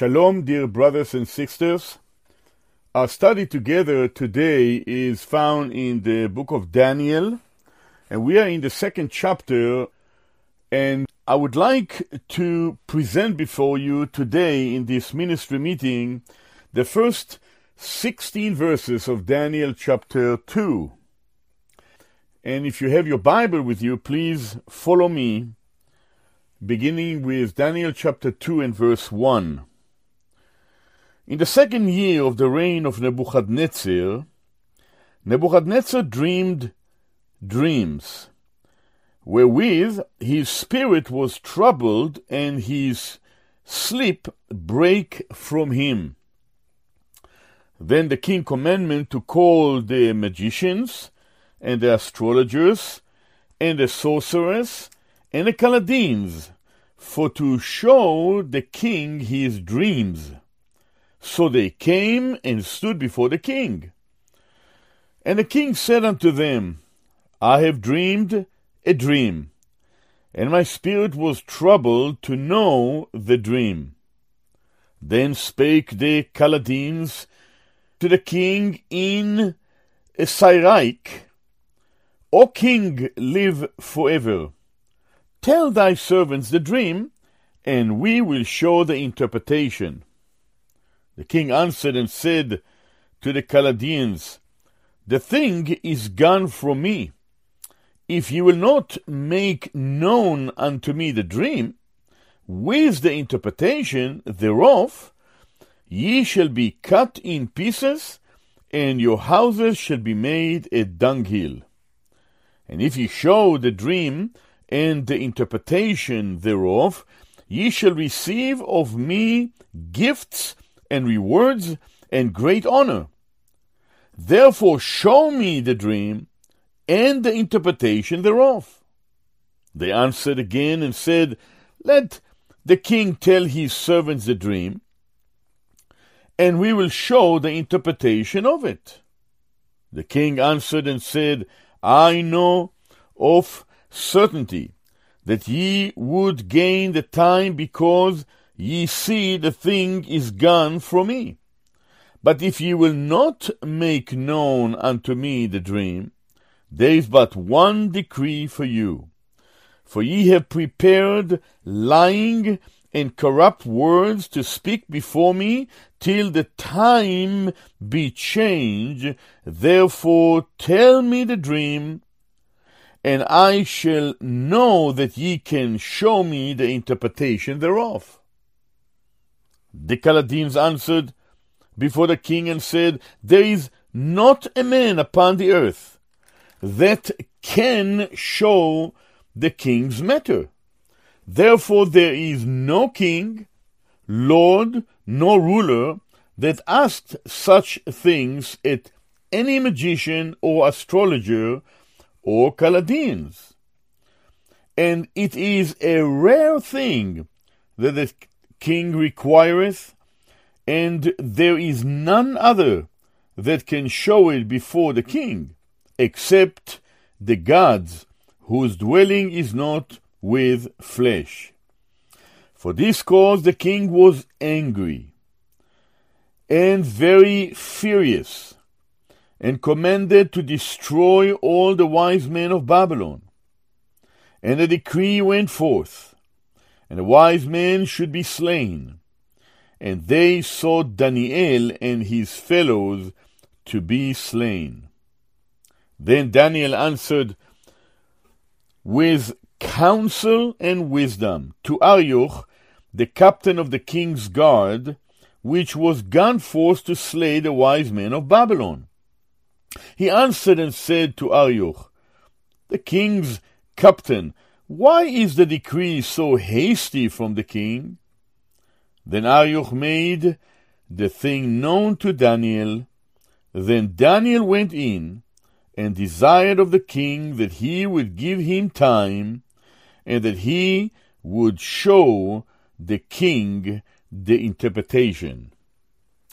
Shalom, dear brothers and sisters. Our study together today is found in the book of Daniel, and we are in the second chapter. And I would like to present before you today in this ministry meeting the first 16 verses of Daniel chapter 2. And if you have your Bible with you, please follow me, beginning with Daniel chapter 2 and verse 1. In the second year of the reign of Nebuchadnezzar, Nebuchadnezzar dreamed dreams, wherewith his spirit was troubled and his sleep brake from him. Then the king commanded to call the magicians and the astrologers and the sorcerers and the Chaldeans for to show the king his dreams. So they came and stood before the king. And the king said unto them, I have dreamed a dream, and my spirit was troubled to know the dream. Then spake the Chaldeans to the king in Syriac, O king, live forever. Tell thy servants the dream, and we will show the interpretation. The king answered and said to the Chaldeans, The thing is gone from me. If ye will not make known unto me the dream, with the interpretation thereof, ye shall be cut in pieces, and your houses shall be made a dunghill. And if ye show the dream and the interpretation thereof, ye shall receive of me gifts and rewards and great honor. Therefore, show me the dream and the interpretation thereof. They answered again and said, Let the king tell his servants the dream, and we will show the interpretation of it. The king answered and said, I know of certainty that ye would gain the time because Ye see the thing is gone from me. But if ye will not make known unto me the dream, there is but one decree for you. For ye have prepared lying and corrupt words to speak before me till the time be changed. Therefore tell me the dream, and I shall know that ye can show me the interpretation thereof. The Chaldeans answered before the king and said, There is not a man upon the earth that can show the king's matter. Therefore there is no king, lord, nor ruler that asked such things at any magician or astrologer or Chaldeans. And it is a rare thing that the king requireth, and there is none other that can show it before the king, except the gods whose dwelling is not with flesh. For this cause the king was angry and very furious, and commanded to destroy all the wise men of Babylon. And a decree went forth and the wise men should be slain. And they sought Daniel and his fellows to be slain. Then Daniel answered with counsel and wisdom to Arioch, the captain of the king's guard, which was gone forth to slay the wise men of Babylon. He answered and said to Arioch, the king's captain, Why is the decree so hasty from the king? Then Arioch made the thing known to Daniel. Then Daniel went in and desired of the king that he would give him time and that he would show the king the interpretation.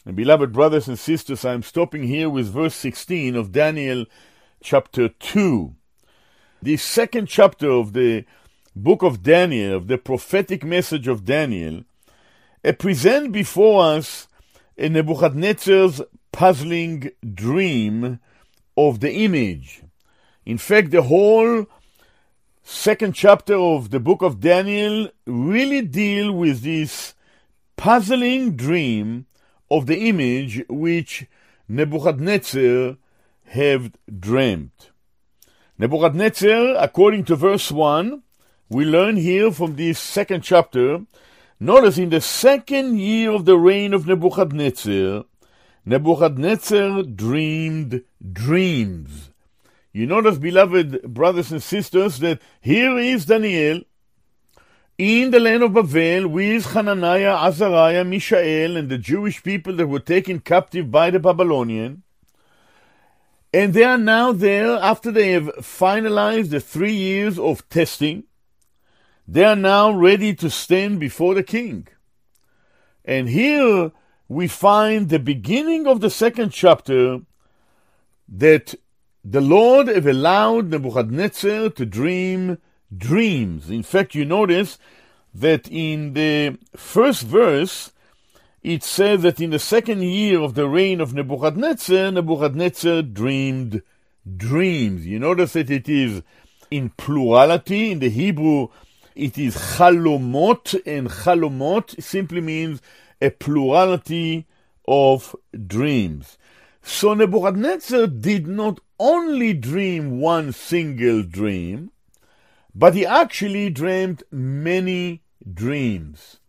And beloved brothers and sisters, I am stopping here with verse 16 of Daniel chapter 2. The second chapter of the book of Daniel, of the prophetic message of Daniel, it present before us Nebuchadnezzar's puzzling dream of the image. In fact, the whole second chapter of the book of Daniel really deal with this puzzling dream of the image which Nebuchadnezzar have dreamt. Nebuchadnezzar, according to verse 1, we learn here from this second chapter, notice in the second year of the reign of Nebuchadnezzar, Nebuchadnezzar dreamed dreams. You notice, beloved brothers and sisters, that here is Daniel in the land of Babel with Hananiah, Azariah, Mishael, and the Jewish people that were taken captive by the Babylonian. And they are now there after they have finalized the three years of testing. They are now ready to stand before the king. And here we find the beginning of the second chapter that the Lord have allowed Nebuchadnezzar to dream dreams. In fact, you notice that in the first verse, it says that in the second year of the reign of Nebuchadnezzar, Nebuchadnezzar dreamed dreams. You notice that it is in plurality. In the Hebrew, it is chalomot, and chalomot simply means a plurality of dreams. So Nebuchadnezzar did not only dream one single dream, but he actually dreamed many dreams.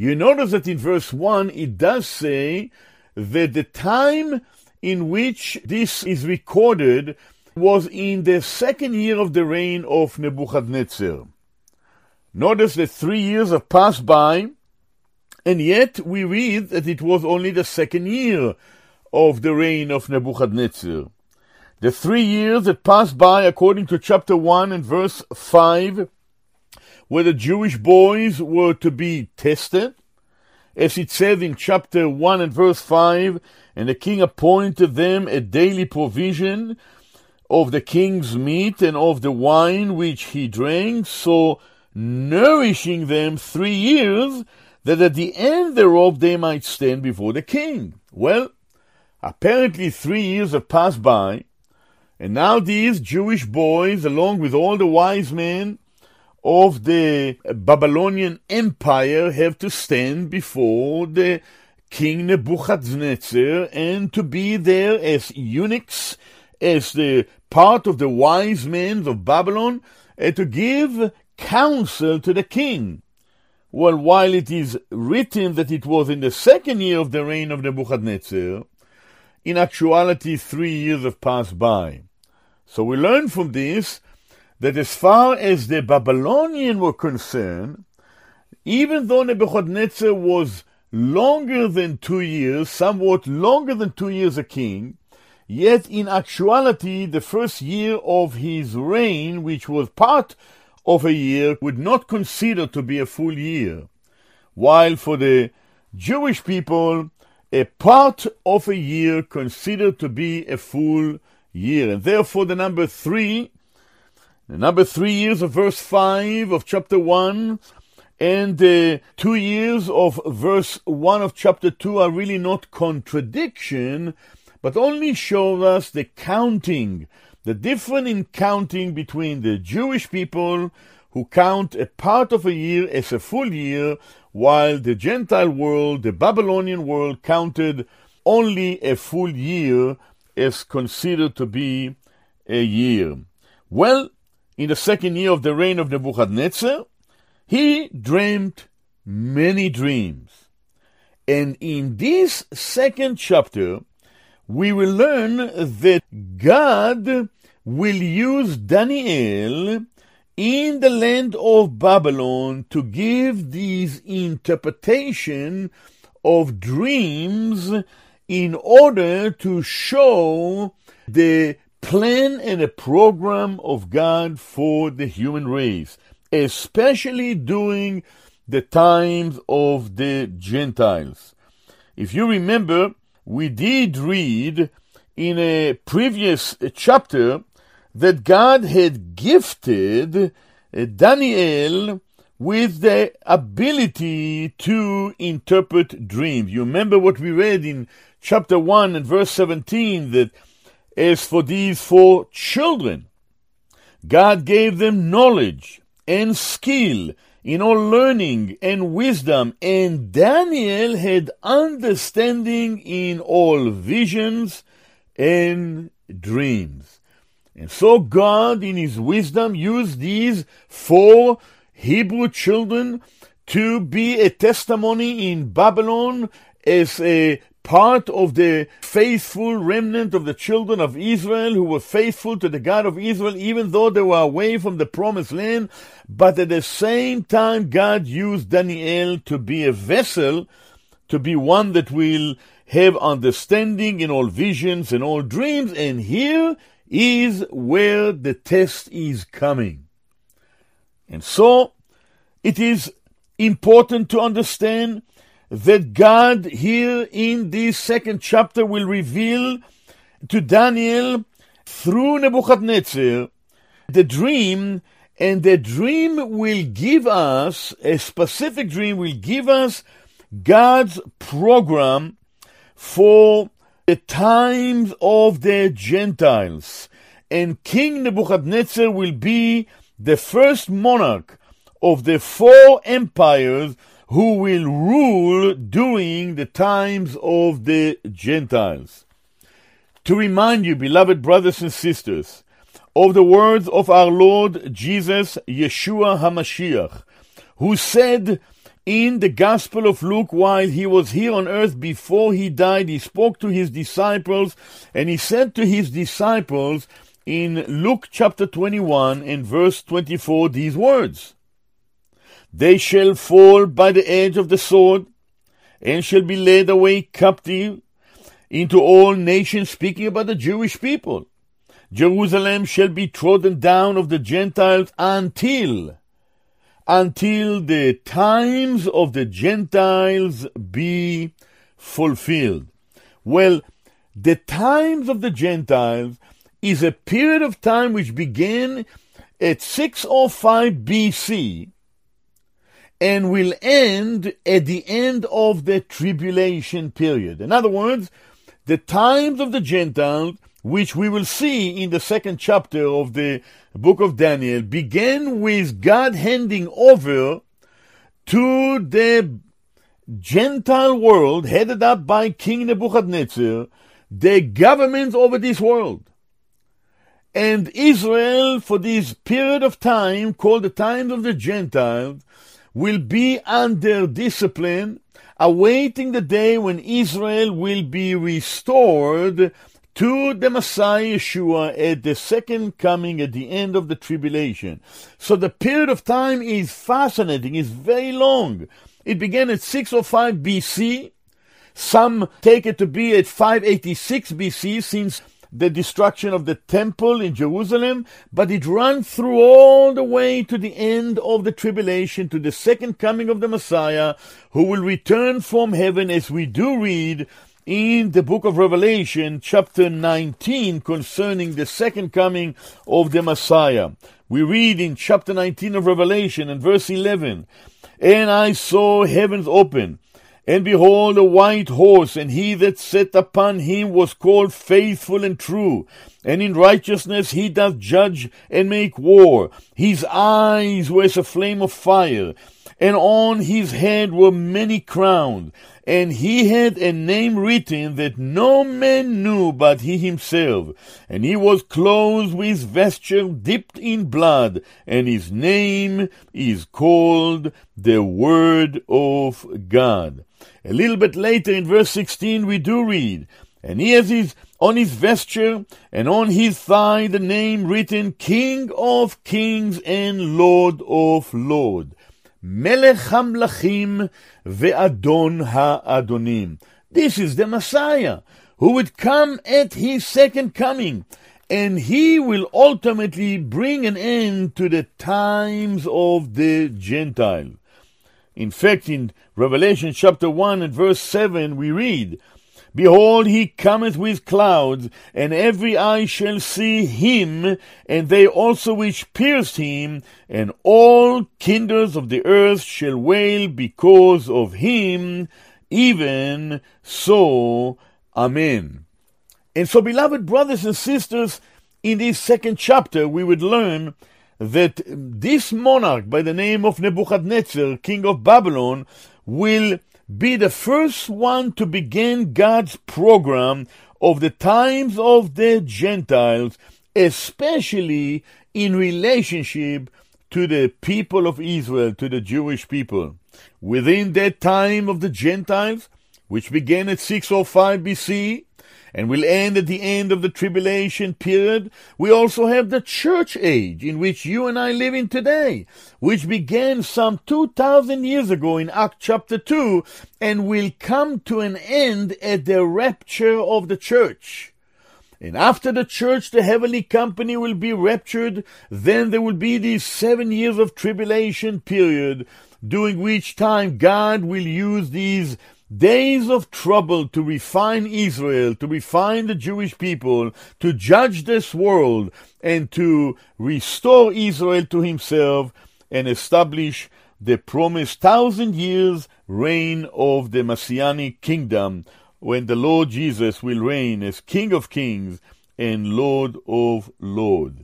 You notice that in verse 1 it does say that the time in which this is recorded was in the second year of the reign of Nebuchadnezzar. Notice that three years have passed by, and yet we read that it was only the second year of the reign of Nebuchadnezzar. The three years that passed by, according to chapter 1 and verse 5, where the Jewish boys were to be tested, as it said in chapter 1 and verse 5, and the king appointed them a daily provision of the king's meat and of the wine which he drank, so nourishing them three years, that at the end thereof they might stand before the king. Well, apparently three years have passed by, and now these Jewish boys, along with all the wise men of the Babylonian Empire, have to stand before the King Nebuchadnezzar and to be there as eunuchs, as the part of the wise men of Babylon, and to give counsel to the king. Well, while it is written that it was in the second year of the reign of Nebuchadnezzar, in actuality, three years have passed by. So we learn from this that as far as the Babylonian were concerned, even though Nebuchadnezzar was longer than two years, somewhat longer than two years a king, yet in actuality the first year of his reign, which was part of a year, would not consider to be a full year, while for the Jewish people, a part of a year considered to be a full year. And therefore the number three number three years of verse 5 of chapter 1 and the two years of verse 1 of chapter 2 are really not contradiction, but only show us the counting, the difference in counting between the Jewish people who count a part of a year as a full year, while the Gentile world, the Babylonian world, counted only a full year as considered to be a year. Well, in the second year of the reign of Nebuchadnezzar, he dreamed many dreams. And in this second chapter, we will learn that God will use Daniel in the land of Babylon to give these interpretation of dreams in order to show the plan and a program of God for the human race, especially during the times of the Gentiles. If you remember, we did read in a previous chapter that God had gifted uh, Daniel with the ability to interpret dreams. You remember what we read in chapter 1 and verse 17 that as for these four children, God gave them knowledge and skill in all learning and wisdom, and Daniel had understanding in all visions and dreams. And so God, in His wisdom, used these four Hebrew children to be a testimony in Babylon as a part of the faithful remnant of the children of Israel who were faithful to the God of Israel, even though they were away from the promised land. But at the same time, God used Daniel to be a vessel, to be one that will have understanding in all visions and all dreams. And here is where the test is coming. And so it is important to understand that God here in this second chapter will reveal to Daniel through Nebuchadnezzar the dream, and the dream will give us, a specific dream will give us God's program for the times of the Gentiles. And King Nebuchadnezzar will be the first monarch of the four empires who will rule during the times of the Gentiles. To remind you, beloved brothers and sisters, of the words of our Lord Jesus, Yeshua HaMashiach, who said in the Gospel of Luke while he was here on earth before he died, he spoke to his disciples and he said to his disciples in Luke chapter 21 and verse 24 these words. They shall fall by the edge of the sword, and shall be led away captive into all nations, speaking about the Jewish people. Jerusalem shall be trodden down of the Gentiles until, until the times of the Gentiles be fulfilled. Well, the times of the Gentiles is a period of time which began at 605 BC and will end at the end of the tribulation period. In other words, the times of the Gentiles, which we will see in the second chapter of the book of Daniel, began with God handing over to the Gentile world, headed up by King Nebuchadnezzar, the government over this world. And Israel, for this period of time, called the times of the Gentiles, will be under discipline, awaiting the day when Israel will be restored to the Messiah Yeshua at the second coming at the end of the tribulation. So the period of time is fascinating, is very long. It began at 605 BC. Some take it to be at 586 BC since the destruction of the temple in Jerusalem, but it runs through all the way to the end of the tribulation, to the second coming of the Messiah, who will return from heaven, as we do read in the book of Revelation, chapter 19, concerning the second coming of the Messiah. We read in chapter 19 of Revelation and verse 11, And I saw heavens open, and behold, a white horse, and he that sat upon him was called faithful and true. And in righteousness he doth judge and make war. His eyes were as a flame of fire, and on his head were many crowns. And he had a name written that no man knew but he himself. And he was clothed with vesture dipped in blood, and his name is called the Word of God. A little bit later in verse 16, we do read, And he has his, on his vesture and on his thigh the name written King of Kings and Lord of Lords. Melech HaMlachim ve'Adon HaAdonim. This is the Messiah who would come at his second coming and he will ultimately bring an end to the times of the Gentile. In fact, in Revelation chapter 1 and verse 7, we read, Behold, he cometh with clouds, and every eye shall see him, and they also which pierced him, and all kindreds of the earth shall wail because of him, even so. Amen. And so, beloved brothers and sisters, in this second chapter, we would learn that this monarch by the name of Nebuchadnezzar, king of Babylon, will be the first one to begin God's program of the times of the Gentiles, especially in relationship to the people of Israel, to the Jewish people. Within that time of the Gentiles, which began at 605 BC, and will end at the end of the tribulation period, we also have the church age in which you and I live in today, which began some 2,000 years ago in Acts chapter 2 and will come to an end at the rapture of the church. And after the church, the heavenly company will be raptured. Then there will be these seven years of tribulation period, during which time God will use these days of trouble to refine Israel, to refine the Jewish people, to judge this world, and to restore Israel to himself and establish the promised thousand years reign of the Messianic kingdom when the Lord Jesus will reign as King of kings and Lord of lords.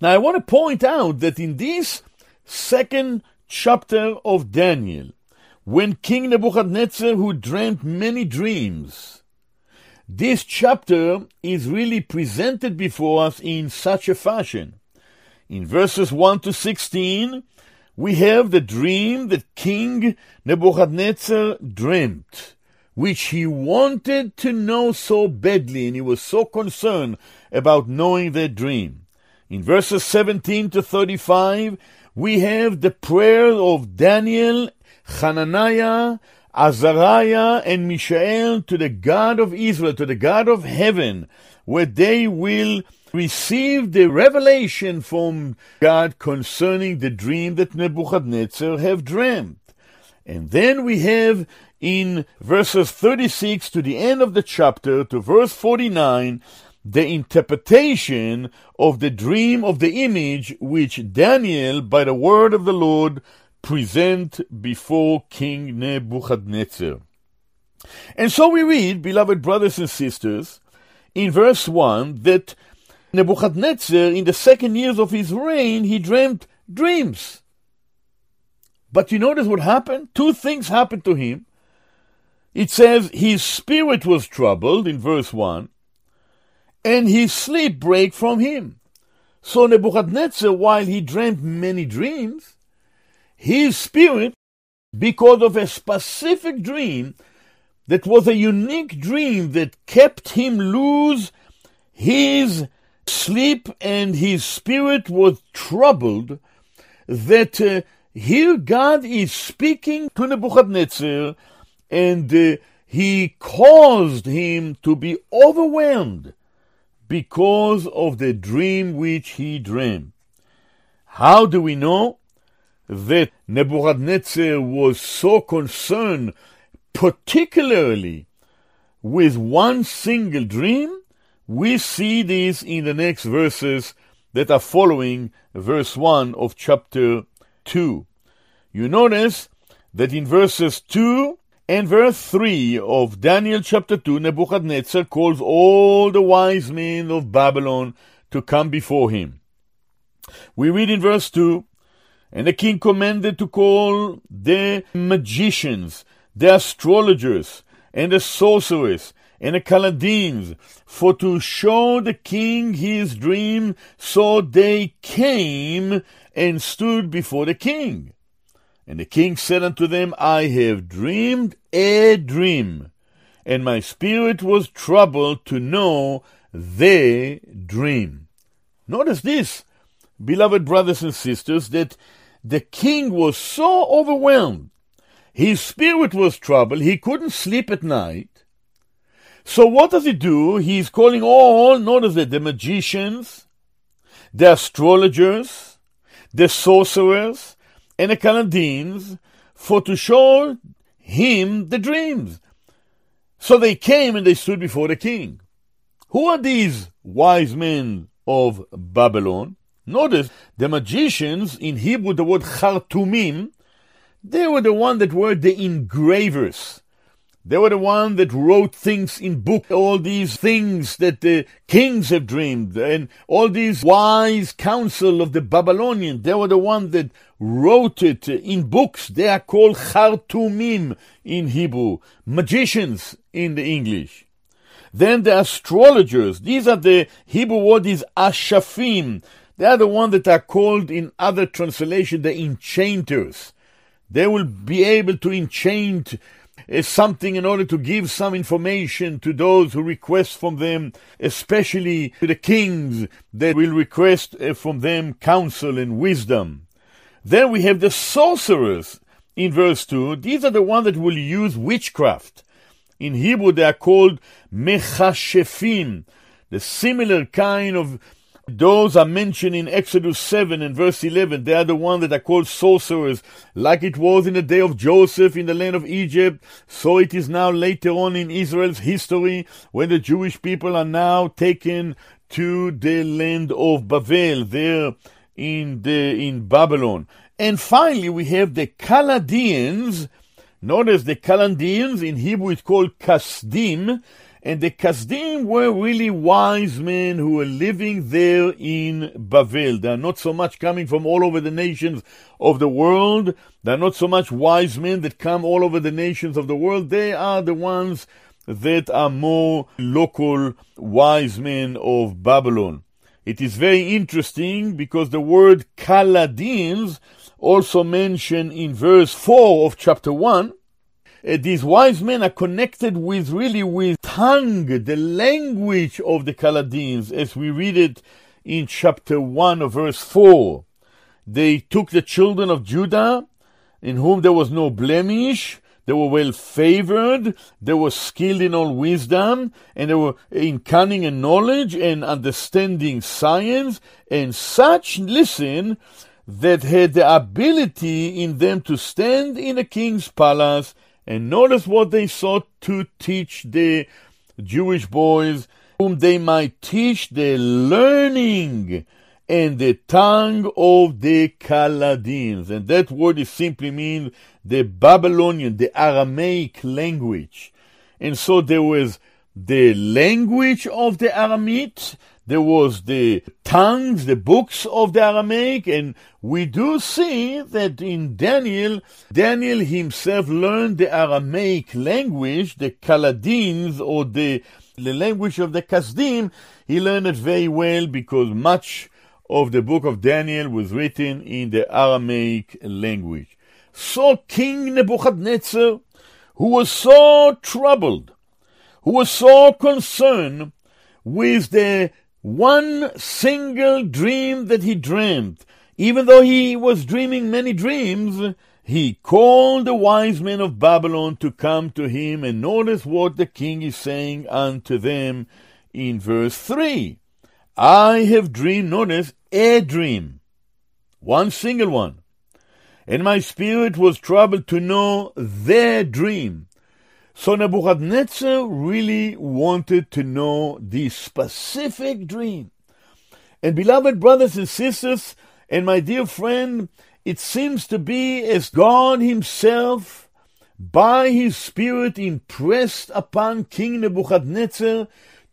Now I want to point out that in this second chapter of Daniel, when King Nebuchadnezzar, who dreamt many dreams, this chapter is really presented before us in such a fashion. In verses 1 to 16, we have the dream that King Nebuchadnezzar dreamt, which he wanted to know so badly, and he was so concerned about knowing that dream. In verses 17 to 35, we have the prayer of Daniel Hananiah, Azariah, and Mishael to the God of Israel, to the God of heaven, where they will receive the revelation from God concerning the dream that Nebuchadnezzar have dreamt. And then we have in verses 36 to the end of the chapter to verse 49 the interpretation of the dream of the image which Daniel, by the word of the Lord, present before King Nebuchadnezzar. And so we read, beloved brothers and sisters, in verse 1 that Nebuchadnezzar, in the second years of his reign, he dreamt dreams. But you notice what happened? Two things happened to him. It says his spirit was troubled in verse 1, and his sleep break from him. So Nebuchadnezzar, while he dreamt many dreams, his spirit because of a specific dream that was a unique dream that kept him lose his sleep and his spirit was troubled that uh, here God is speaking to Nebuchadnezzar and uh, he caused him to be overwhelmed because of the dream which he dreamed. How do we know? That Nebuchadnezzar was so concerned, particularly with one single dream, we see this in the next verses that are following verse 1 of chapter 2. You notice that in verses 2 and verse 3 of Daniel chapter 2, Nebuchadnezzar calls all the wise men of Babylon to come before him. We read in verse 2 and the king commanded to call the magicians, the astrologers, and the sorcerers, and the Chaldeans, for to show the king his dream. So they came and stood before the king. And the king said unto them, I have dreamed a dream, and my spirit was troubled to know the dream. Notice this, beloved brothers and sisters, that the king was so overwhelmed. His spirit was troubled. He couldn't sleep at night. So what does he do? He's calling all, notice that, the magicians, the astrologers, the sorcerers, and the Chaldeans for to show him the dreams. So they came and they stood before the king. Who are these wise men of Babylon? Notice the magicians, in Hebrew, the word chartumim, they were the one that were the engravers. They were the one that wrote things in book, all these things that the kings have dreamed, and all these wise counsel of the Babylonian. They were the one that wrote it in books. They are called chartumim in Hebrew, magicians in the English. Then the astrologers. These are the Hebrew word is ashafim. They are the ones that are called in other translation the enchanters. They will be able to enchant uh, something in order to give some information to those who request from them, especially to the kings that will request uh, from them counsel and wisdom. Then we have the sorcerers in verse 2. These are the ones that will use witchcraft. In Hebrew, they are called mechashefim, the similar kind of those are mentioned in Exodus 7 and verse 11. They are the ones that are called sorcerers, like it was in the day of Joseph in the land of Egypt. So it is now later on in Israel's history when the Jewish people are now taken to the land of Babel, there in the, in Babylon. And finally, we have the Chaldeans. Notice the Chaldeans in Hebrew it's called Kasdim and the Kasdim were really wise men who were living there in Babel. They are not so much coming from all over the nations of the world. They are not so much wise men that come all over the nations of the world. They are the ones that are more local wise men of Babylon. It is very interesting because the word Chaldeans also mentioned in verse 4 of chapter 1 uh, these wise men are connected with really with tongue, the language of the Chaldeans, as we read it in chapter 1 of verse 4. They took the children of Judah, in whom there was no blemish, they were well favored, they were skilled in all wisdom, and they were in cunning and knowledge and understanding science, and such, listen, that had the ability in them to stand in a king's palace and notice what they sought to teach the Jewish boys, whom they might teach the learning and the tongue of the Chaldeans. And that word is simply means the Babylonian, the Aramaic language. And so there was the language of the Aramite, there was the tongues, the books of the Aramaic, and we do see that in Daniel, Daniel himself learned the Aramaic language, the Chaldeans, or the, the language of the Kasdim. He learned it very well because much of the book of Daniel was written in the Aramaic language. So King Nebuchadnezzar, who was so troubled, who was so concerned with the one single dream that he dreamed. Even though he was dreaming many dreams, he called the wise men of Babylon to come to him, and notice what the king is saying unto them in verse 3. I have dreamed, notice, a dream, one single one, and my spirit was troubled to know their dream. So Nebuchadnezzar really wanted to know the specific dream. And beloved brothers and sisters, and my dear friend, it seems to be as God Himself, by His Spirit, impressed upon King Nebuchadnezzar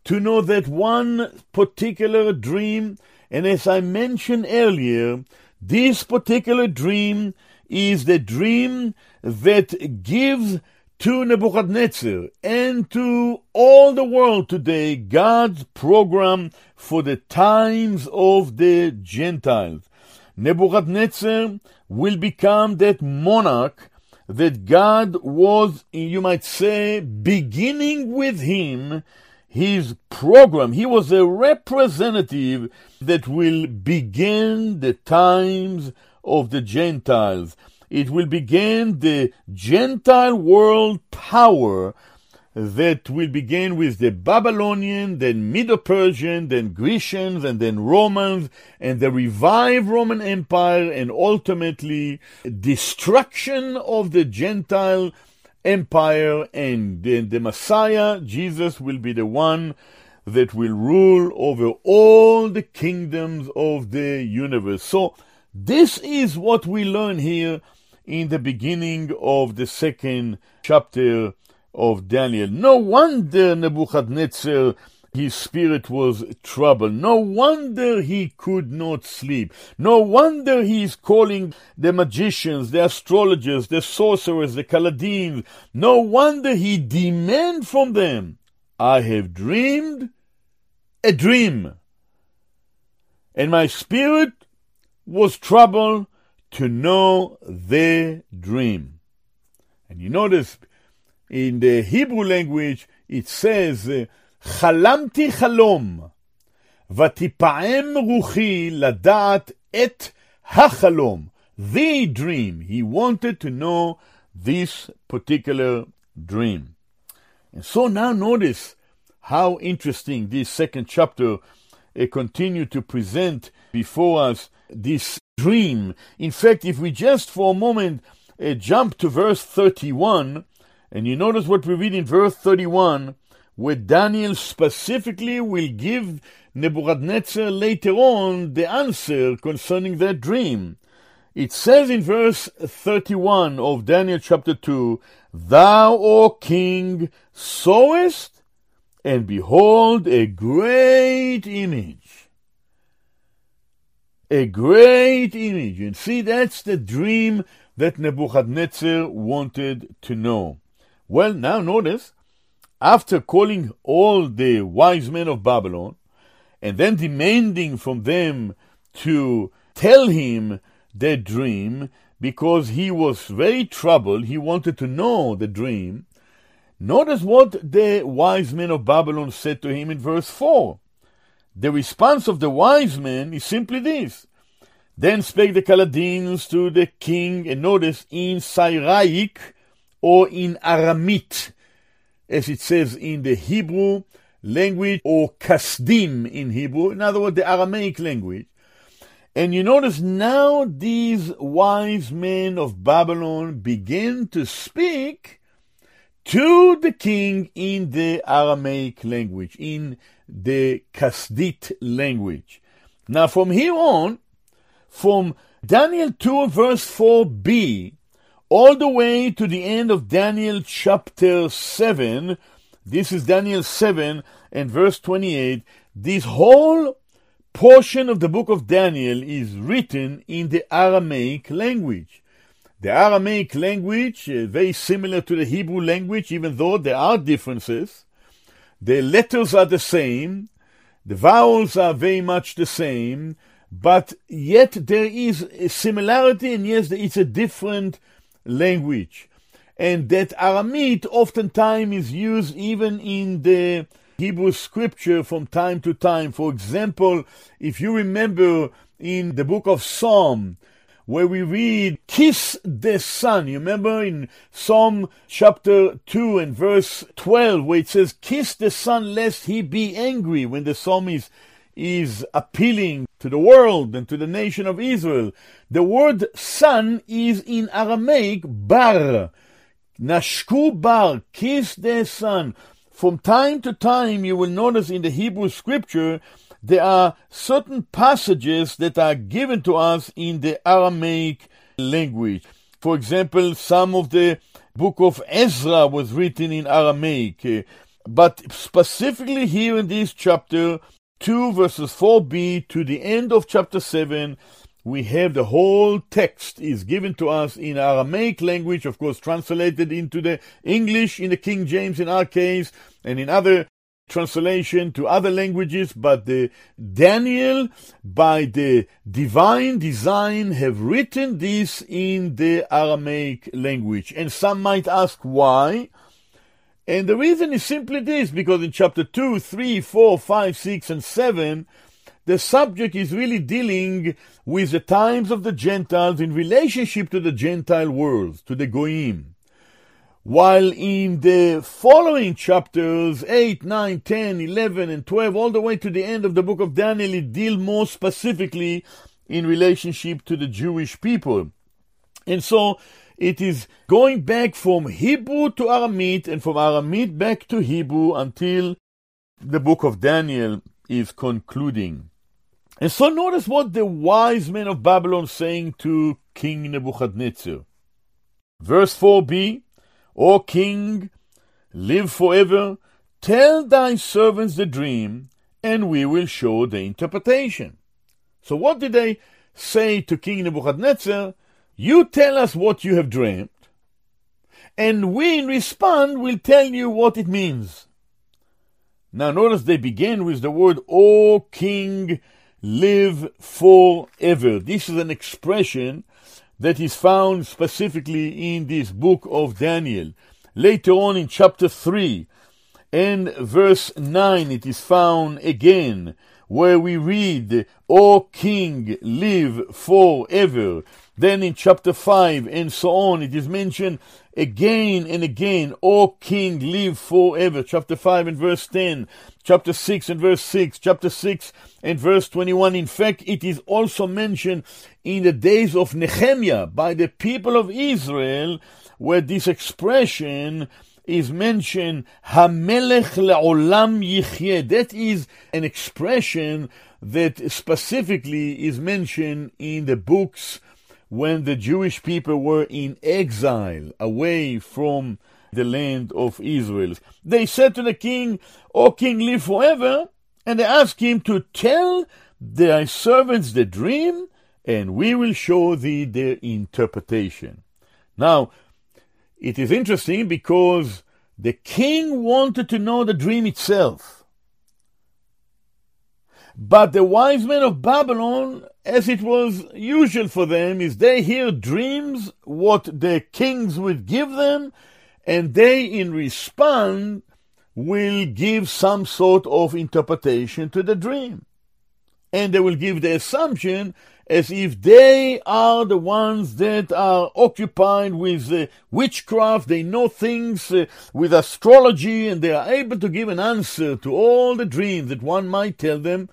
to know that one particular dream, and as I mentioned earlier, this particular dream is the dream that gives to Nebuchadnezzar and to all the world today God's program for the times of the Gentiles. Nebuchadnezzar will become that monarch that God was, you might say, beginning with him his program. He was a representative that will begin the times of the Gentiles. It will begin the Gentile world power that will begin with the Babylonian, then Medo-Persian, then Grecians, and then Romans, and the revived Roman Empire, and ultimately destruction of the Gentile empire, and then the Messiah, Jesus, will be the one that will rule over all the kingdoms of the universe. So, this is what we learn here in the beginning of the second chapter of Daniel. No wonder Nebuchadnezzar, his spirit was troubled. No wonder he could not sleep. No wonder he is calling the magicians, the astrologers, the sorcerers, the Chaldeans. No wonder he demand from them, I have dreamed a dream. And my spirit was troubled to know the dream. And you notice in the Hebrew language, it says, חלמתי חלום, ותפעם רוחי לדעת את החלום. The dream. He wanted to know this particular dream. And so now notice how interesting this second chapter uh, continue to present before us this dream. In fact, if we just for a moment uh, jump to verse 31, and you notice what we read in verse 31, where Daniel specifically will give Nebuchadnezzar later on the answer concerning that dream. It says in verse 31 of Daniel chapter 2, Thou, O king, sawest, and behold, a great image. A great image. And see, that's the dream that Nebuchadnezzar wanted to know. Well, now notice, after calling all the wise men of Babylon and then demanding from them to tell him their dream because he was very troubled, he wanted to know the dream. Notice what the wise men of Babylon said to him in verse 4. The response of the wise men is simply this. Then spake the Chaldeans to the king, and notice in Syriac, or in Aramite, as it says in the Hebrew language, or Kasdim in Hebrew, in other words, the Aramaic language. And you notice now these wise men of Babylon begin to speak to the king in the Aramaic language, in the Kasdit language. Now, from here on, from Daniel 2, verse 4b, all the way to the end of Daniel chapter 7. This is Daniel 7 and verse 28. This whole portion of the book of Daniel is written in the Aramaic language. The Aramaic language, uh, very similar to the Hebrew language, even though there are differences. The letters are the same, the vowels are very much the same, but yet there is a similarity, and yes, it's a different language. And that Aramaic oftentimes is used even in the Hebrew scripture from time to time. For example, if you remember in the book of Psalm, where we read, Kiss the Son. You remember in Psalm chapter 2 and verse 12, where it says, Kiss the Son lest he be angry, when the psalmist is appealing to the world and to the nation of Israel. The word son is in Aramaic bar. Nashku bar, kiss the son. From time to time, you will notice in the Hebrew scripture, there are certain passages that are given to us in the Aramaic language. For example, some of the book of Ezra was written in Aramaic. Eh, but specifically here in this chapter, 2 verses 4b to the end of chapter 7, we have the whole text is given to us in Aramaic language, of course, translated into the English in the King James in our case, and in other translation to other languages, but the Daniel, by the divine design, have written this in the Aramaic language. And some might ask why. And the reason is simply this, because in chapter 2, 3, 4, 5, 6, and 7, the subject is really dealing with the times of the Gentiles in relationship to the Gentile world, to the Goyim. While in the following chapters 8, 9, 10, 11, and 12, all the way to the end of the book of Daniel, it deals more specifically in relationship to the Jewish people. And so it is going back from Hebrew to Aramaic and from Aramaic back to Hebrew until the book of Daniel is concluding. And so notice what the wise men of Babylon saying to King Nebuchadnezzar. Verse 4b O king, live forever, tell thy servants the dream, and we will show the interpretation. So what did they say to King Nebuchadnezzar? You tell us what you have dreamt, and we in response will tell you what it means. Now notice they begin with the word, O king, live forever. This is an expression that is found specifically in this book of Daniel. Later on in chapter 3 and verse 9, it is found again where we read, O King, live forever. Then in chapter 5 and so on, it is mentioned again and again, O King, live forever. Chapter 5 and verse 10, chapter 6 and verse 6, chapter 6 and verse 21. In fact, it is also mentioned in the days of Nehemiah by the people of Israel, where this expression is mentioned, Hamelech le'olam yichyeh. That is an expression that specifically is mentioned in the books when the Jewish people were in exile away from the land of Israel. They said to the king, O king, live forever. And they asked him to tell thy servants the dream, and we will show thee their interpretation. Now, it is interesting because the king wanted to know the dream itself. But the wise men of Babylon, as it was usual for them, is they hear dreams, what the kings would give them, and they in response will give some sort of interpretation to the dream. And they will give the assumption as if they are the ones that are occupied with uh, witchcraft, they know things uh, with astrology, and they are able to give an answer to all the dreams that one might tell them,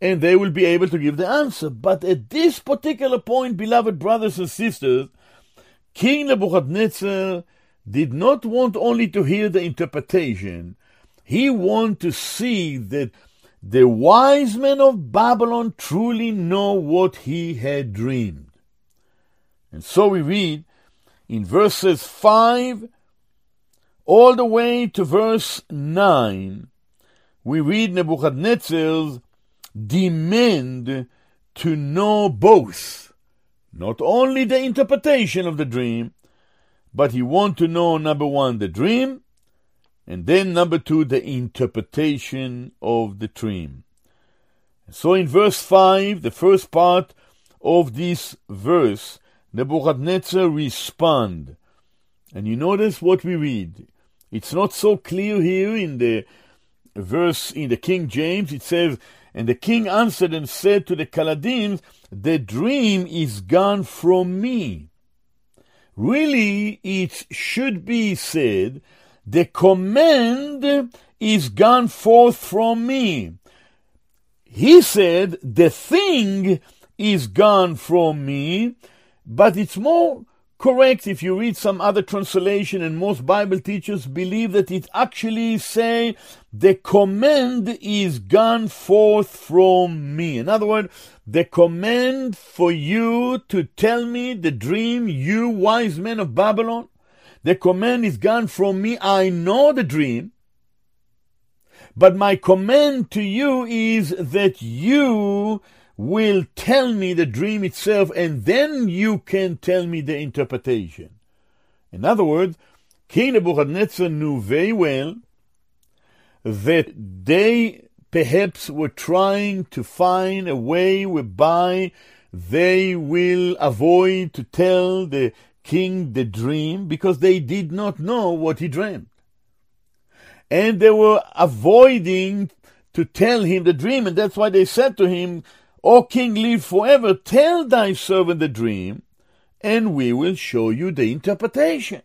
and they will be able to give the answer. But at this particular point, beloved brothers and sisters, King Nebuchadnezzar did not want only to hear the interpretation, he wanted to see that the wise men of Babylon truly know what he had dreamed. And so we read in verses 5 all the way to verse 9, we read Nebuchadnezzar's demand to know both, not only the interpretation of the dream, but he want to know number one the dream, and then number two the interpretation of the dream. So in verse five, the first part of this verse, Nebuchadnezzar respond, and you notice what we read. It's not so clear here in the verse in the King James. It says, and the king answered and said to the Chaldeans, The dream is gone from me. Really, it should be said, the command is gone forth from me. He said, the thing is gone from me, but it's more correct if you read some other translation and most bible teachers believe that it actually say the command is gone forth from me. In other words the command for you to tell me the dream you wise men of babylon the command is gone from me i know the dream but my command to you is that you will tell me the dream itself, and then you can tell me the interpretation. In other words, King Nebuchadnezzar knew very well that they perhaps were trying to find a way whereby they will avoid to tell the king the dream because they did not know what he dreamed. And they were avoiding to tell him the dream, and that's why they said to him, O king, live forever, tell thy servant the dream, and we will show you the interpretation.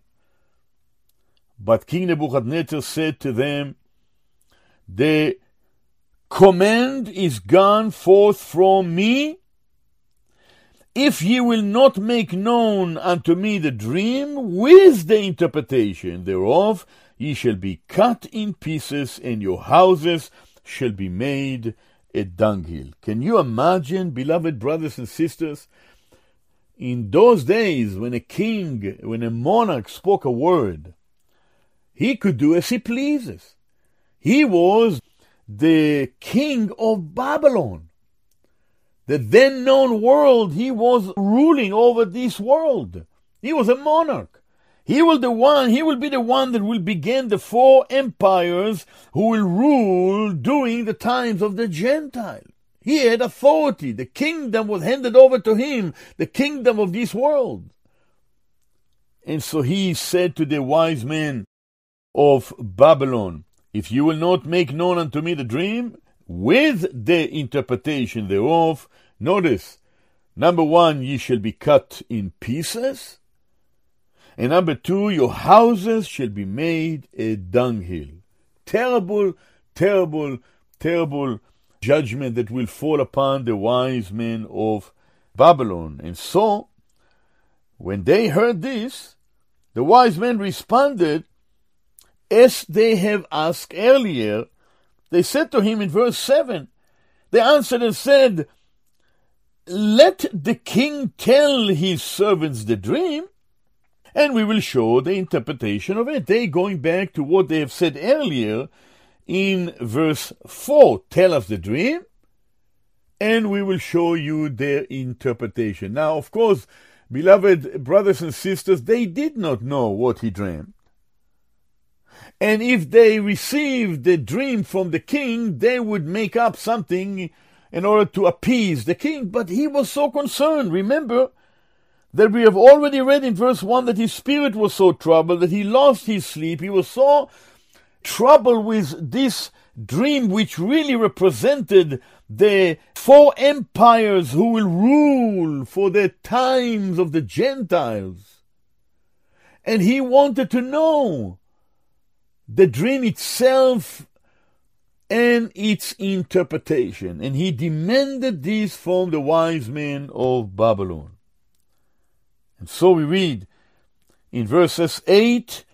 But King Nebuchadnezzar said to them, The command is gone forth from me. If ye will not make known unto me the dream with the interpretation thereof, ye shall be cut in pieces, and your houses shall be made a dunghill. Can you imagine, beloved brothers and sisters, in those days when a king, when a monarch spoke a word, he could do as he pleases. He was the king of Babylon. The then known world, he was ruling over this world. He was a monarch. He will the one, he will be the one that will begin the four empires who will rule during the times of the Gentiles. He had authority. The kingdom was handed over to him, the kingdom of this world. And so he said to the wise men of Babylon, If you will not make known unto me the dream, with the interpretation thereof, notice, number one, ye shall be cut in pieces. And number two, your houses shall be made a dunghill. Terrible, terrible, terrible judgment that will fall upon the wise men of Babylon. And so, when they heard this, the wise men responded as they have asked earlier. They said to him in verse 7, they answered and said, Let the king tell his servants the dream, and we will show the interpretation of it. They going back to what they have said earlier in verse 4 tell us the dream, and we will show you their interpretation. Now, of course, beloved brothers and sisters, they did not know what he dreamed. And if they received the dream from the king, they would make up something in order to appease the king. But he was so concerned. Remember, that we have already read in verse 1 that his spirit was so troubled that he lost his sleep. He was so troubled with this dream, which really represented the four empires who will rule for the times of the Gentiles. And he wanted to know the dream itself and its interpretation. And he demanded this from the wise men of Babylon. And so we read in verses 8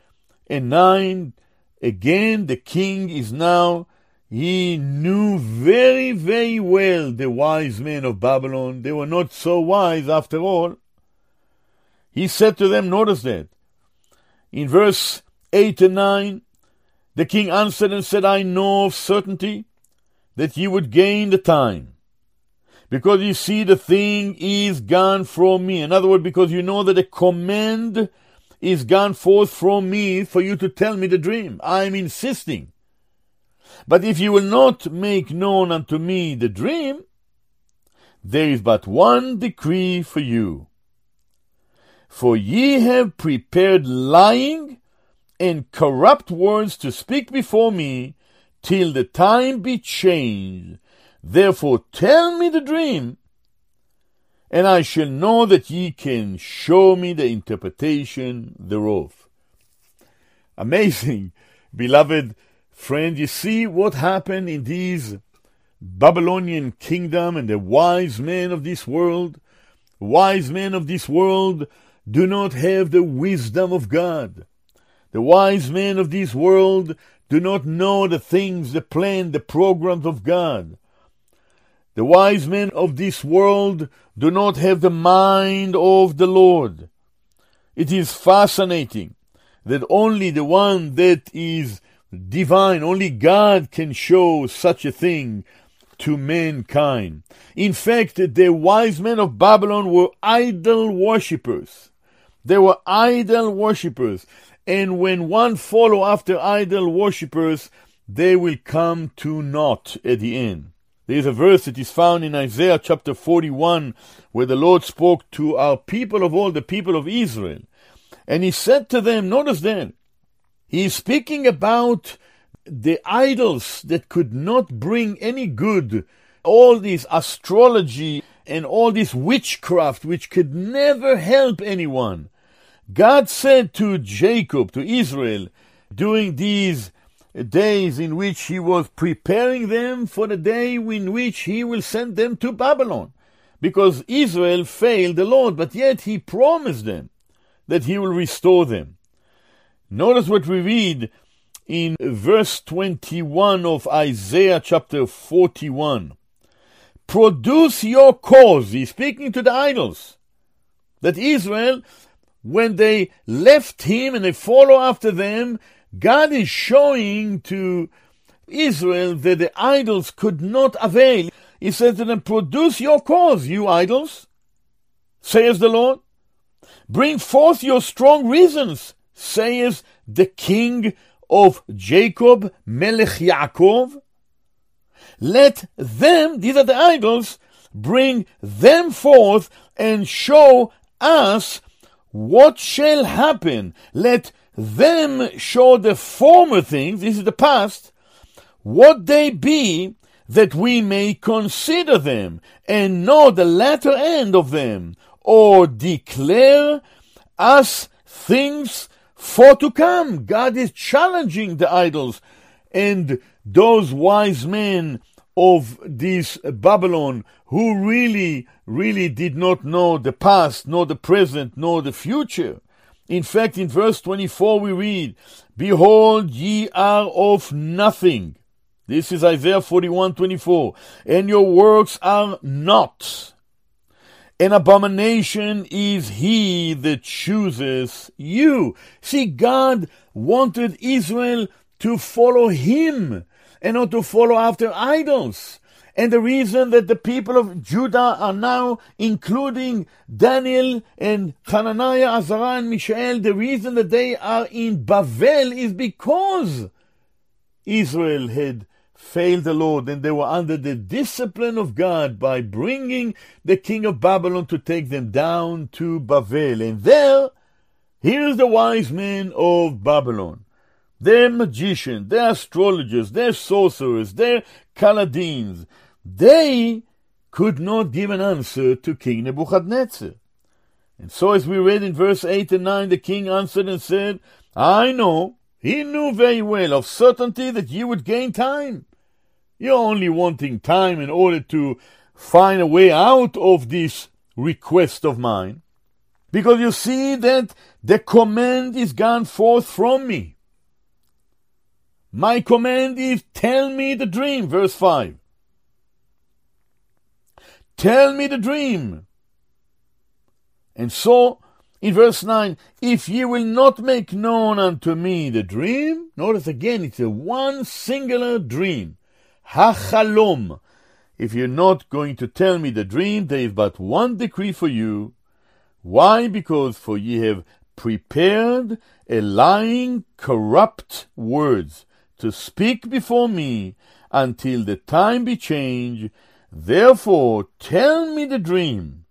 and 9 again, the king is now, he knew very, very well the wise men of Babylon. They were not so wise after all. He said to them, notice that. In verse 8 and 9, the king answered and said, I know of certainty that ye would gain the time because you see the thing is gone from me. In other words, because you know that a command is gone forth from me for you to tell me the dream. I am insisting. But if you will not make known unto me the dream, there is but one decree for you. For ye have prepared lying and corrupt words to speak before me till the time be changed Therefore tell me the dream, and I shall know that ye can show me the interpretation thereof. Amazing, beloved friend. You see what happened in these Babylonian kingdom and the wise men of this world. Wise men of this world do not have the wisdom of God. The wise men of this world do not know the things, the plan, the programs of God. The wise men of this world do not have the mind of the Lord. It is fascinating that only the one that is divine, only God can show such a thing to mankind. In fact, the wise men of Babylon were idol worshippers. They were idol worshippers. And when one follow after idol worshippers, they will come to naught at the end. There is a verse that is found in Isaiah chapter 41 where the Lord spoke to our people of all, the people of Israel. And he said to them, notice that, he is speaking about the idols that could not bring any good, all this astrology and all this witchcraft which could never help anyone. God said to Jacob, to Israel, during these days in which he was preparing them for the day in which he will send them to Babylon. Because Israel failed the Lord, but yet he promised them that he will restore them. Notice what we read in verse 21 of Isaiah chapter 41. Produce your cause. He's speaking to the idols. That Israel, when they left him and they follow after them, God is showing to Israel that the idols could not avail. He said to them, Produce your cause, you idols, says the Lord. Bring forth your strong reasons, says the King of Jacob, Melech Yaakov. Let them, these are the idols, bring them forth and show us what shall happen. Let them show the former things, this is the past, what they be, that we may consider them and know the latter end of them, or declare us things for to come. God is challenging the idols and those wise men of this Babylon who really, really did not know the past, nor the present, nor the future. In fact, in verse 24 we read, Behold, ye are of nothing. This is Isaiah 41 24. And your works are not. An abomination is he that chooses you. See, God wanted Israel to follow him and not to follow after idols. And the reason that the people of Judah are now including Daniel and Hananiah, Azariah, and Mishael, the reason that they are in Bavel is because Israel had failed the Lord and they were under the discipline of God by bringing the king of Babylon to take them down to Bavel. And there, here's the wise men of Babylon. They're magicians, they're astrologers, they're sorcerers, they're they could not give an answer to King Nebuchadnezzar. And so, as we read in verse 8 and 9, the king answered and said, I know, he knew very well of certainty that you would gain time. You're only wanting time in order to find a way out of this request of mine. Because you see that the command is gone forth from me. My command is tell me the dream, verse 5. Tell me the dream. And so, in verse 9, if ye will not make known unto me the dream, notice again, it's a one singular dream. Hachalom. If you're not going to tell me the dream, there is but one decree for you. Why? Because for ye have prepared a lying, corrupt words to speak before me until the time be changed, Therefore tell me the dream,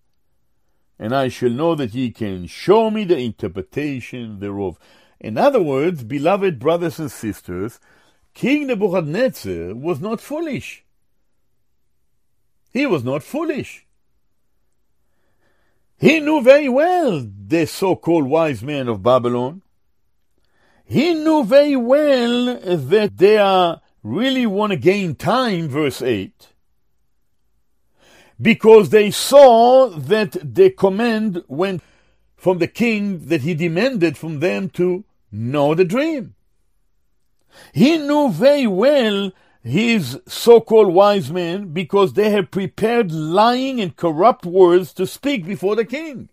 and I shall know that ye can show me the interpretation thereof. In other words, beloved brothers and sisters, King Nebuchadnezzar was not foolish. He was not foolish. He knew very well the so called wise men of Babylon. He knew very well that they are really want to gain time, verse 8 because they saw that the command went from the king that he demanded from them to know the dream. He knew very well his so-called wise men because they had prepared lying and corrupt words to speak before the king.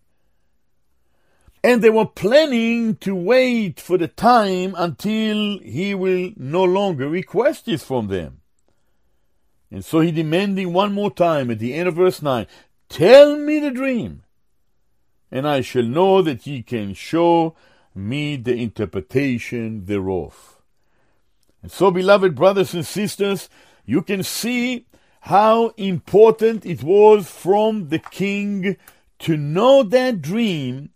And they were planning to wait for the time until he will no longer request this from them. And so he demanding one more time at the end of verse 9, Tell me the dream, and I shall know that ye can show me the interpretation thereof. And so, beloved brothers and sisters, you can see how important it was from the king to know that dream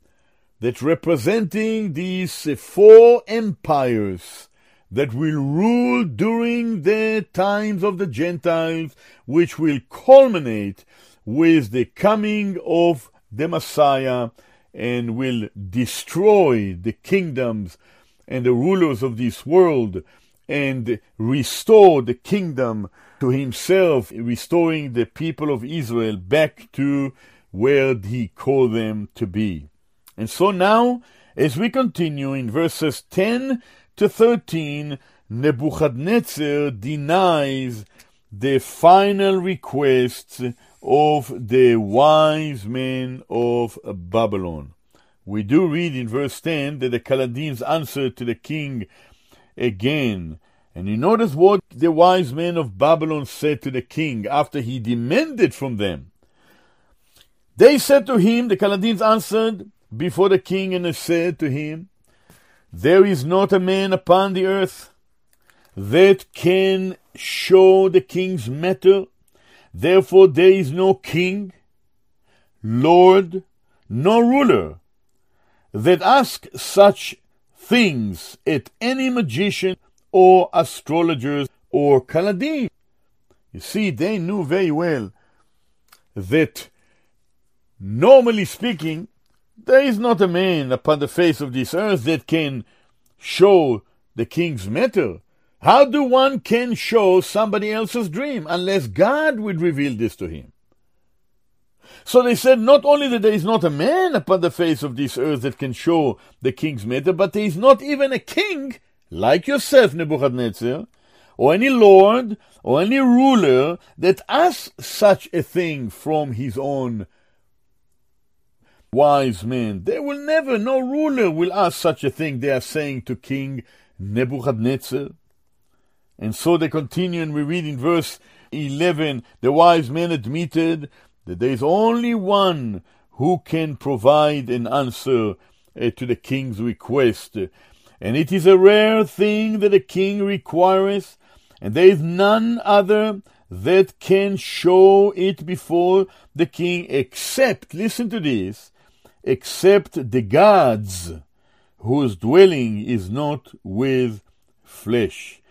that representing these four empires that will rule during the times of the Gentiles, which will culminate with the coming of the Messiah and will destroy the kingdoms and the rulers of this world and restore the kingdom to himself, restoring the people of Israel back to where he called them to be. And so now, as we continue in verses 10 to 13, Nebuchadnezzar denies the final requests of the wise men of Babylon. We do read in verse 10 that the Chaldeans answered to the king again. And you notice what the wise men of Babylon said to the king after he demanded from them. They said to him, the Chaldeans answered before the king, and they said to him, There is not a man upon the earth that can show the king's matter. Therefore, there is no king, lord, nor ruler that ask such things at any magician or astrologers or Chaldean. You see, they knew very well that, normally speaking, there is not a man upon the face of this earth that can show the king's matter. How do one can show somebody else's dream unless God would reveal this to him? So they said not only that there is not a man upon the face of this earth that can show the king's matter, but there is not even a king like yourself, Nebuchadnezzar, or any lord or any ruler that asks such a thing from his own wise men. They will never, no ruler will ask such a thing, they are saying to King Nebuchadnezzar. And so they continue, and we read in verse 11 the wise men admitted that there is only one who can provide an answer uh, to the king's request. And it is a rare thing that a king requires, and there is none other that can show it before the king except, listen to this, except the gods whose dwelling is not with flesh.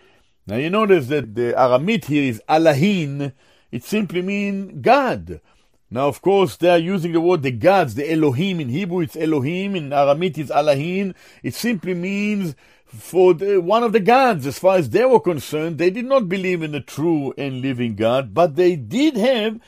Now you notice that the Aramite here is Alahin. It simply means God. Now, of course, they are using the word the gods, the Elohim. In Hebrew, it's Elohim. In Aramite, it's Alahin. It simply means for the, one of the gods. As far as they were concerned, they did not believe in the true and living God, but they did have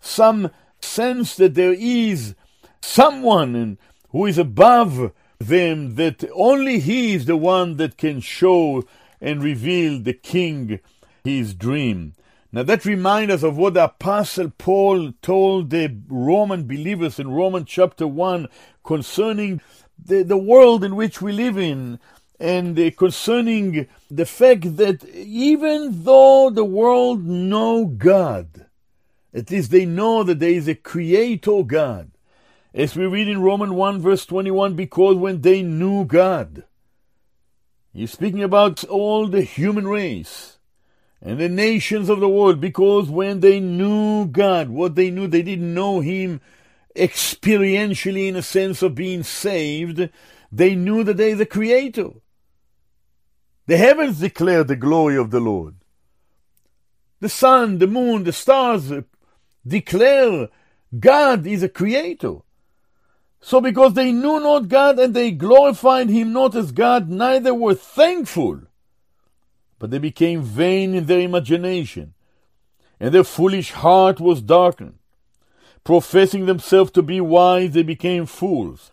some sense that there is someone who is above them, that only He is the one that can show and reveal the king his dream. Now that reminds us of what the Apostle Paul told the Roman believers in Romans chapter 1 concerning the, the world in which we live in and concerning the fact that even though the world know God, at least they know that there is a creator God. As we read in Romans 1 verse 21, because when they knew God, he's speaking about all the human race, and the nations of the world, because when they knew God, what they knew, they didn't know Him experientially in a sense of being saved, they knew that they are the Creator. The heavens declare the glory of the Lord. The sun, the moon, the stars declare God is a creator. So because they knew not God and they glorified him not as God, neither were thankful but they became vain in their imagination, and their foolish heart was darkened. Professing themselves to be wise, they became fools.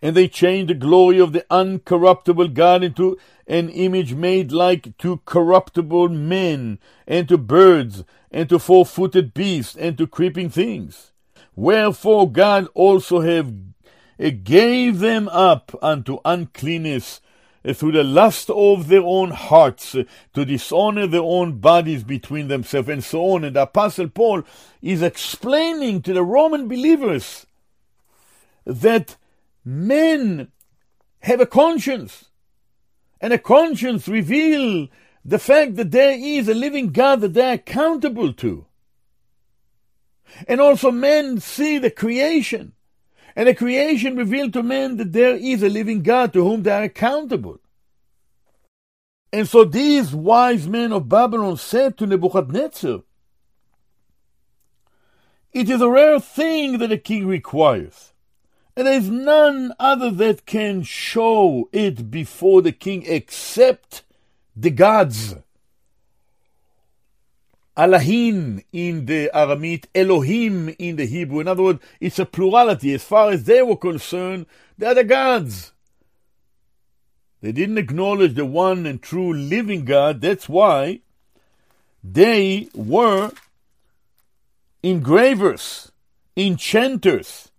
And they changed the glory of the uncorruptible God into an image made like to corruptible men, and to birds, and to four footed beasts, and to creeping things. Wherefore God also have eh, gave them up unto uncleanness eh, through the lust of their own hearts eh, to dishonor their own bodies between themselves and so on. And the Apostle Paul is explaining to the Roman believers that men have a conscience. and a conscience reveal the fact that there is a living God that they're accountable to. And also men see the creation, and the creation reveal to men that there is a living God to whom they are accountable. And so these wise men of Babylon said to Nebuchadnezzar, It is a rare thing that a king requires, and there is none other that can show it before the king except the gods. Alahin in the Aramaic, Elohim in the Hebrew. In other words, it's a plurality. As far as they were concerned, they are the gods. They didn't acknowledge the one and true living God. That's why they were engravers, enchanters,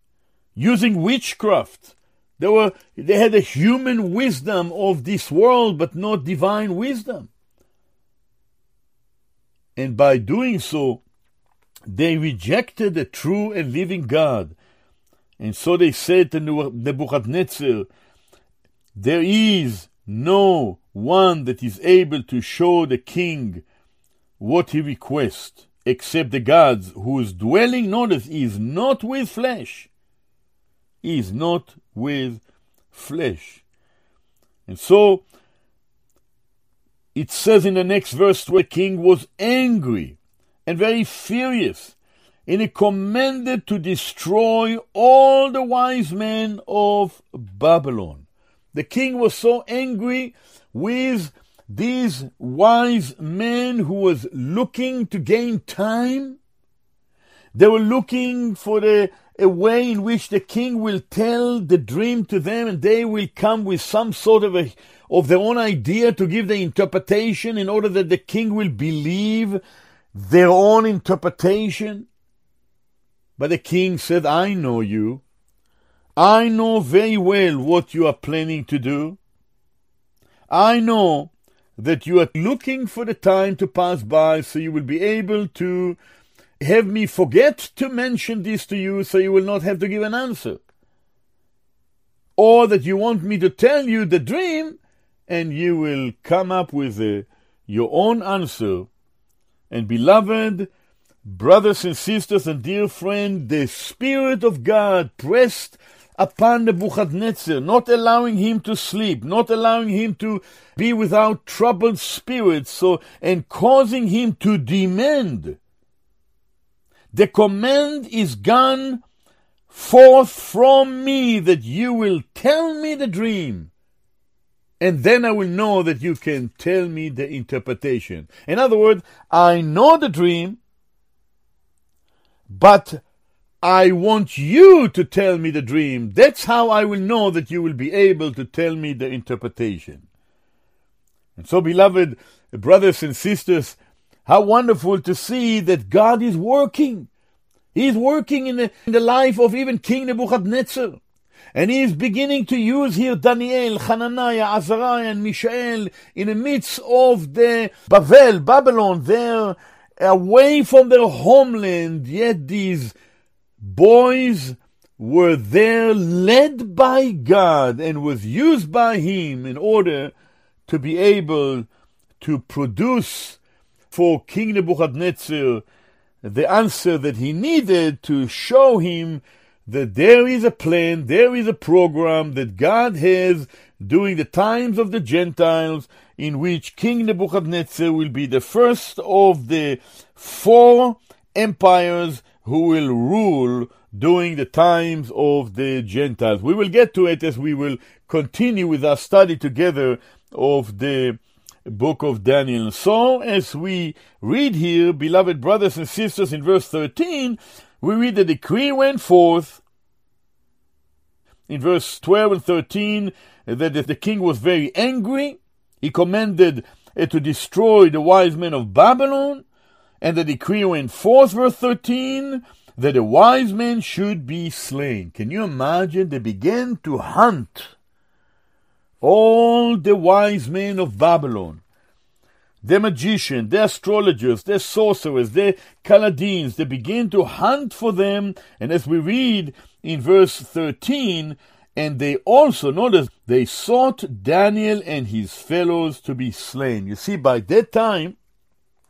using witchcraft. They were they had a human wisdom of this world, but not divine wisdom. And by doing so, they rejected the true and living God. And so they said to Nebuchadnezzar, there is no one that is able to show the king what he requests, except the gods, whose dwelling, notice, is not with flesh. Is not with flesh. And so it says in the next verse, where the king was angry and very furious, and he commanded to destroy all the wise men of Babylon. The king was so angry with these wise men who was looking to gain time. They were looking for the, a way in which the king will tell the dream to them and they will come with some sort of a, of their own idea to give the interpretation in order that the king will believe their own interpretation. But the king said, I know you. I know very well what you are planning to do. I know that you are looking for the time to pass by so you will be able to have me forget to mention this to you so you will not have to give an answer. Or that you want me to tell you the dream and you will come up with a, your own answer. And beloved brothers and sisters and dear friend, the Spirit of God pressed upon Nebuchadnezzar, not allowing him to sleep, not allowing him to be without troubled spirits, so, and causing him to demand. The command is gone forth from me that you will tell me the dream. And then I will know that you can tell me the interpretation. In other words, I know the dream, but I want you to tell me the dream. That's how I will know that you will be able to tell me the interpretation. And so, beloved brothers and sisters, how wonderful to see that God is working. He is working in the, in the life of even King Nebuchadnezzar. And he is beginning to use here Daniel, Hananiah, Azariah, and Mishael in the midst of the Babel, Babylon. They're away from their homeland, yet these boys were there led by God and was used by Him in order to be able to produce for King Nebuchadnezzar the answer that he needed to show him that there is a plan, there is a program that God has during the times of the Gentiles in which King Nebuchadnezzar will be the first of the four empires who will rule during the times of the Gentiles. We will get to it as we will continue with our study together of the book of Daniel. So, as we read here, beloved brothers and sisters, in verse 13, we read the decree went forth. In verse 12 and 13, that the king was very angry. He commanded uh, to destroy the wise men of Babylon. And the decree went forth, verse 13, that the wise men should be slain. Can you imagine? They began to hunt all the wise men of Babylon. The magicians, the astrologers, the sorcerers, the Chaldeans, they begin to hunt for them. And as we read in verse 13, And they also, notice, they sought Daniel and his fellows to be slain. You see, by that time,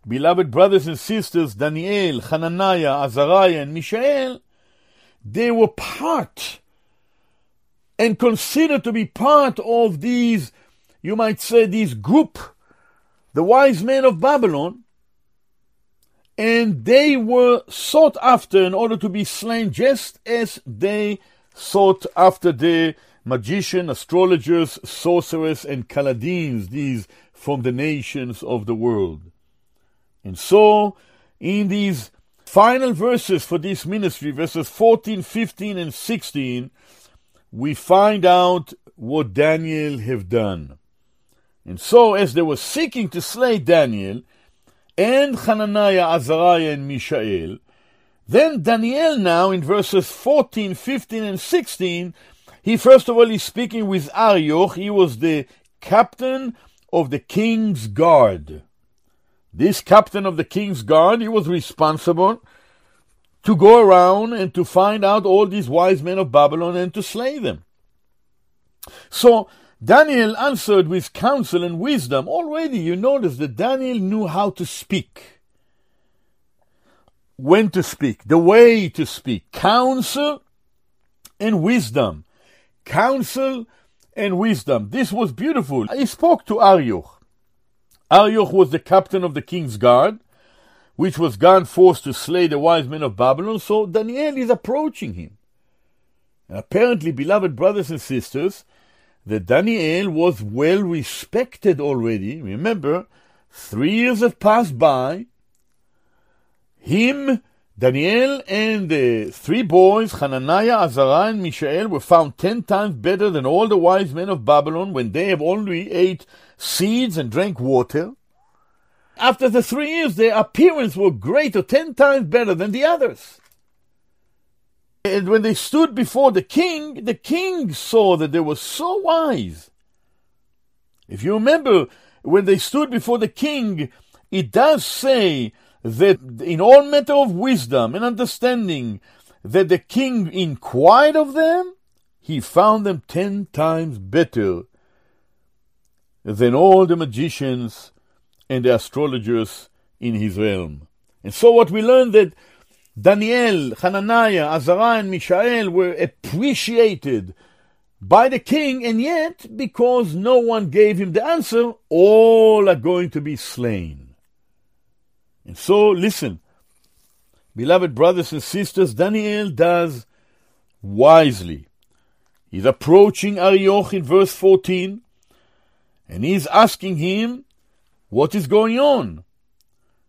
beloved brothers and sisters, Daniel, Hananiah, Azariah, and Mishael, they were part and considered to be part of these, you might say, this group, the wise men of Babylon, and they were sought after in order to be slain just as they sought after the magician, astrologers, sorcerers, and Chaldeans, these from the nations of the world. And so, in these final verses for this ministry, verses 14, 15, and 16, we find out what Daniel have done. And so, as they were seeking to slay Daniel, and Hananiah, Azariah, and Mishael, then Daniel now in verses 14, 15, and 16, he first of all is speaking with Arioch. He was the captain of the king's guard. This captain of the king's guard, he was responsible to go around and to find out all these wise men of Babylon and to slay them. So Daniel answered with counsel and wisdom. Already you notice that Daniel knew how to speak when to speak, the way to speak, counsel and wisdom. Counsel and wisdom. This was beautiful. He spoke to Arioch. Arioch was the captain of the king's guard, which was gone forth to slay the wise men of Babylon, so Daniel is approaching him. And apparently, beloved brothers and sisters, that Daniel was well respected already. Remember, three years have passed by, him, Daniel, and the three boys, Hananiah, Azariah, and Mishael, were found ten times better than all the wise men of Babylon when they have only ate seeds and drank water. After the three years, their appearance were greater, ten times better than the others. And when they stood before the king, the king saw that they were so wise. If you remember, when they stood before the king, it does say that in all matter of wisdom and understanding that the king inquired of them, he found them ten times better than all the magicians and the astrologers in his realm. And so what we learn that Daniel, Hananiah, Azariah, and Mishael were appreciated by the king, and yet, because no one gave him the answer, all are going to be slain. And so, listen, beloved brothers and sisters, Daniel does wisely. He's approaching Arioch in verse 14, and he's asking him, What is going on?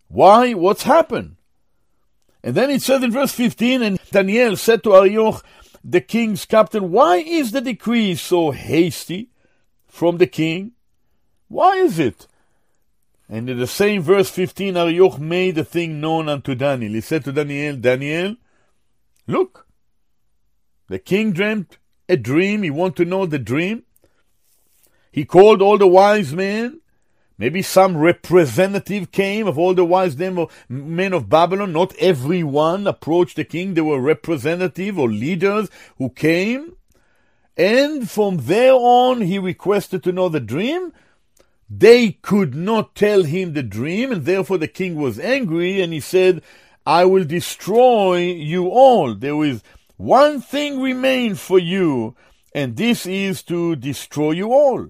Why? What's happened? And then it says in verse 15, and Daniel said to Arioch, the king's captain, Why is the decree so hasty from the king? Why is it? And in the same verse 15, Arioch made the thing known unto Daniel. He said to Daniel, Daniel, look, the king dreamt a dream. He want to know the dream. He called all the wise men. Maybe some representative came of all the wise men of Babylon. Not everyone approached the king. There were representative or leaders who came. And from there on, he requested to know the dream. They could not tell him the dream, and therefore the king was angry, and he said, I will destroy you all. There is one thing remains for you, and this is to destroy you all.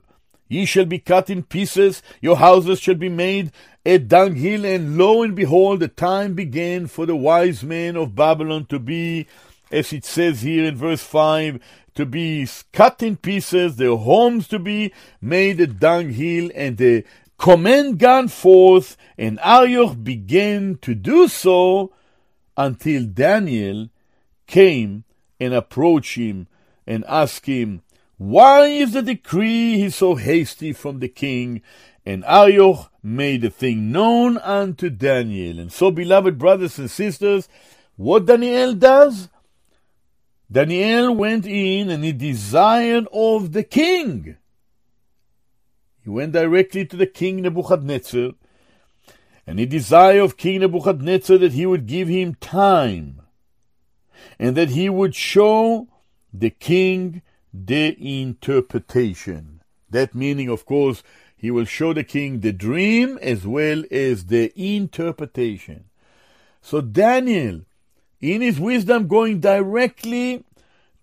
Ye shall be cut in pieces, your houses shall be made a dunghill, and lo and behold, the time began for the wise men of Babylon to be, as it says here in verse 5, to be cut in pieces, their homes to be made a dunghill, and the command gone forth, and Arioch began to do so until Daniel came and approached him and asked him, Why is the decree he so hasty from the king? And Arioch made the thing known unto Daniel. And so, beloved brothers and sisters, what Daniel does? Daniel went in and he desired of the king. He went directly to the king Nebuchadnezzar and he desired of King Nebuchadnezzar that he would give him time and that he would show the king the interpretation. That meaning, of course, he will show the king the dream as well as the interpretation. So Daniel, in his wisdom, going directly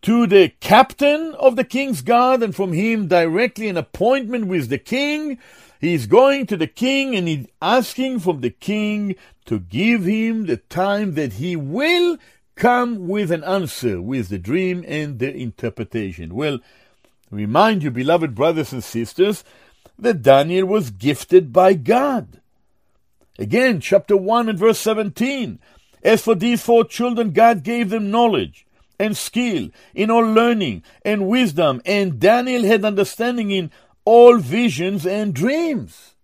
to the captain of the king's guard and from him directly an appointment with the king. He's going to the king and he's asking from the king to give him the time that he will come with an answer with the dream and the interpretation. Well, remind you, beloved brothers and sisters, that Daniel was gifted by God. Again, chapter 1 and verse 17. As for these four children, God gave them knowledge and skill in all learning and wisdom, and Daniel had understanding in all visions and dreams.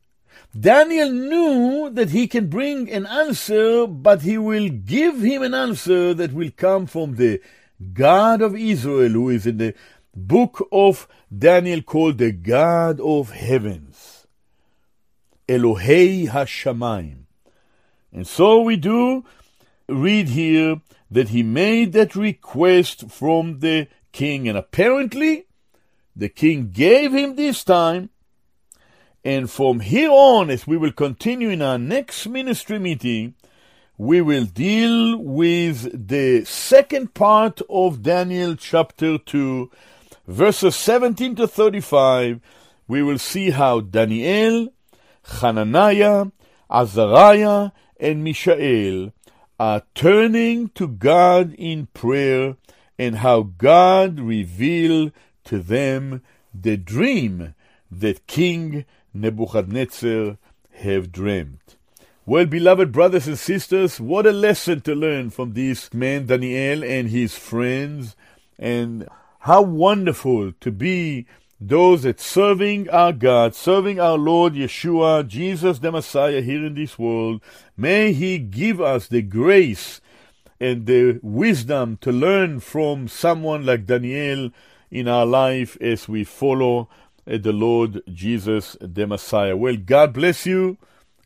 Daniel knew that he can bring an answer, but he will give him an answer that will come from the God of Israel, who is in the book of Daniel called the God of heavens. Elohei Hashamayim. And so we do read here that he made that request from the king, and apparently the king gave him this time. And from here on, as we will continue in our next ministry meeting, we will deal with the second part of Daniel chapter 2 verses 17 to 35, we will see how Daniel, Hananiah, Azariah, and Mishael are turning to God in prayer and how God revealed to them the dream that King Nebuchadnezzar have dreamt. Well, beloved brothers and sisters, what a lesson to learn from this man Daniel and his friends and how wonderful to be those that serving our God, serving our Lord Yeshua, Jesus the Messiah here in this world. May He give us the grace and the wisdom to learn from someone like Daniel in our life as we follow the Lord Jesus the Messiah. Well, God bless you,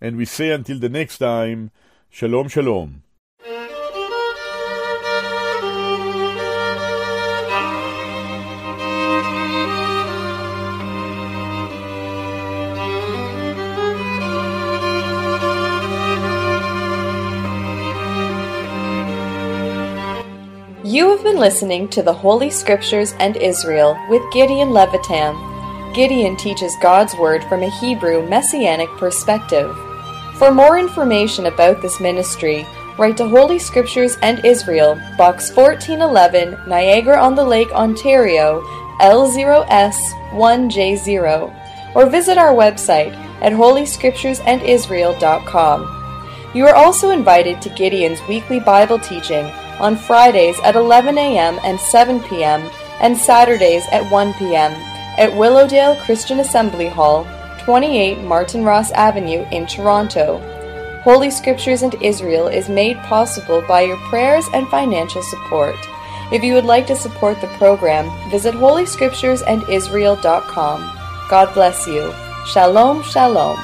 and we say until the next time, Shalom, Shalom. You have been listening to the Holy Scriptures and Israel with Gideon Levytam. Gideon teaches God's Word from a Hebrew Messianic perspective. For more information about this ministry, write to Holy Scriptures and Israel, Box 1411, Niagara on the Lake, Ontario, L0S1J0, or visit our website at holyscripturesandisrael.com. You are also invited to Gideon's weekly Bible teaching on Fridays at 11 a.m. and 7 p.m., and Saturdays at 1 p.m. at Willowdale Christian Assembly Hall, 28 Martin Ross Avenue in Toronto. Holy Scriptures and Israel is made possible by your prayers and financial support. If you would like to support the program, visit holyscripturesandisrael.com. God bless you. Shalom, shalom.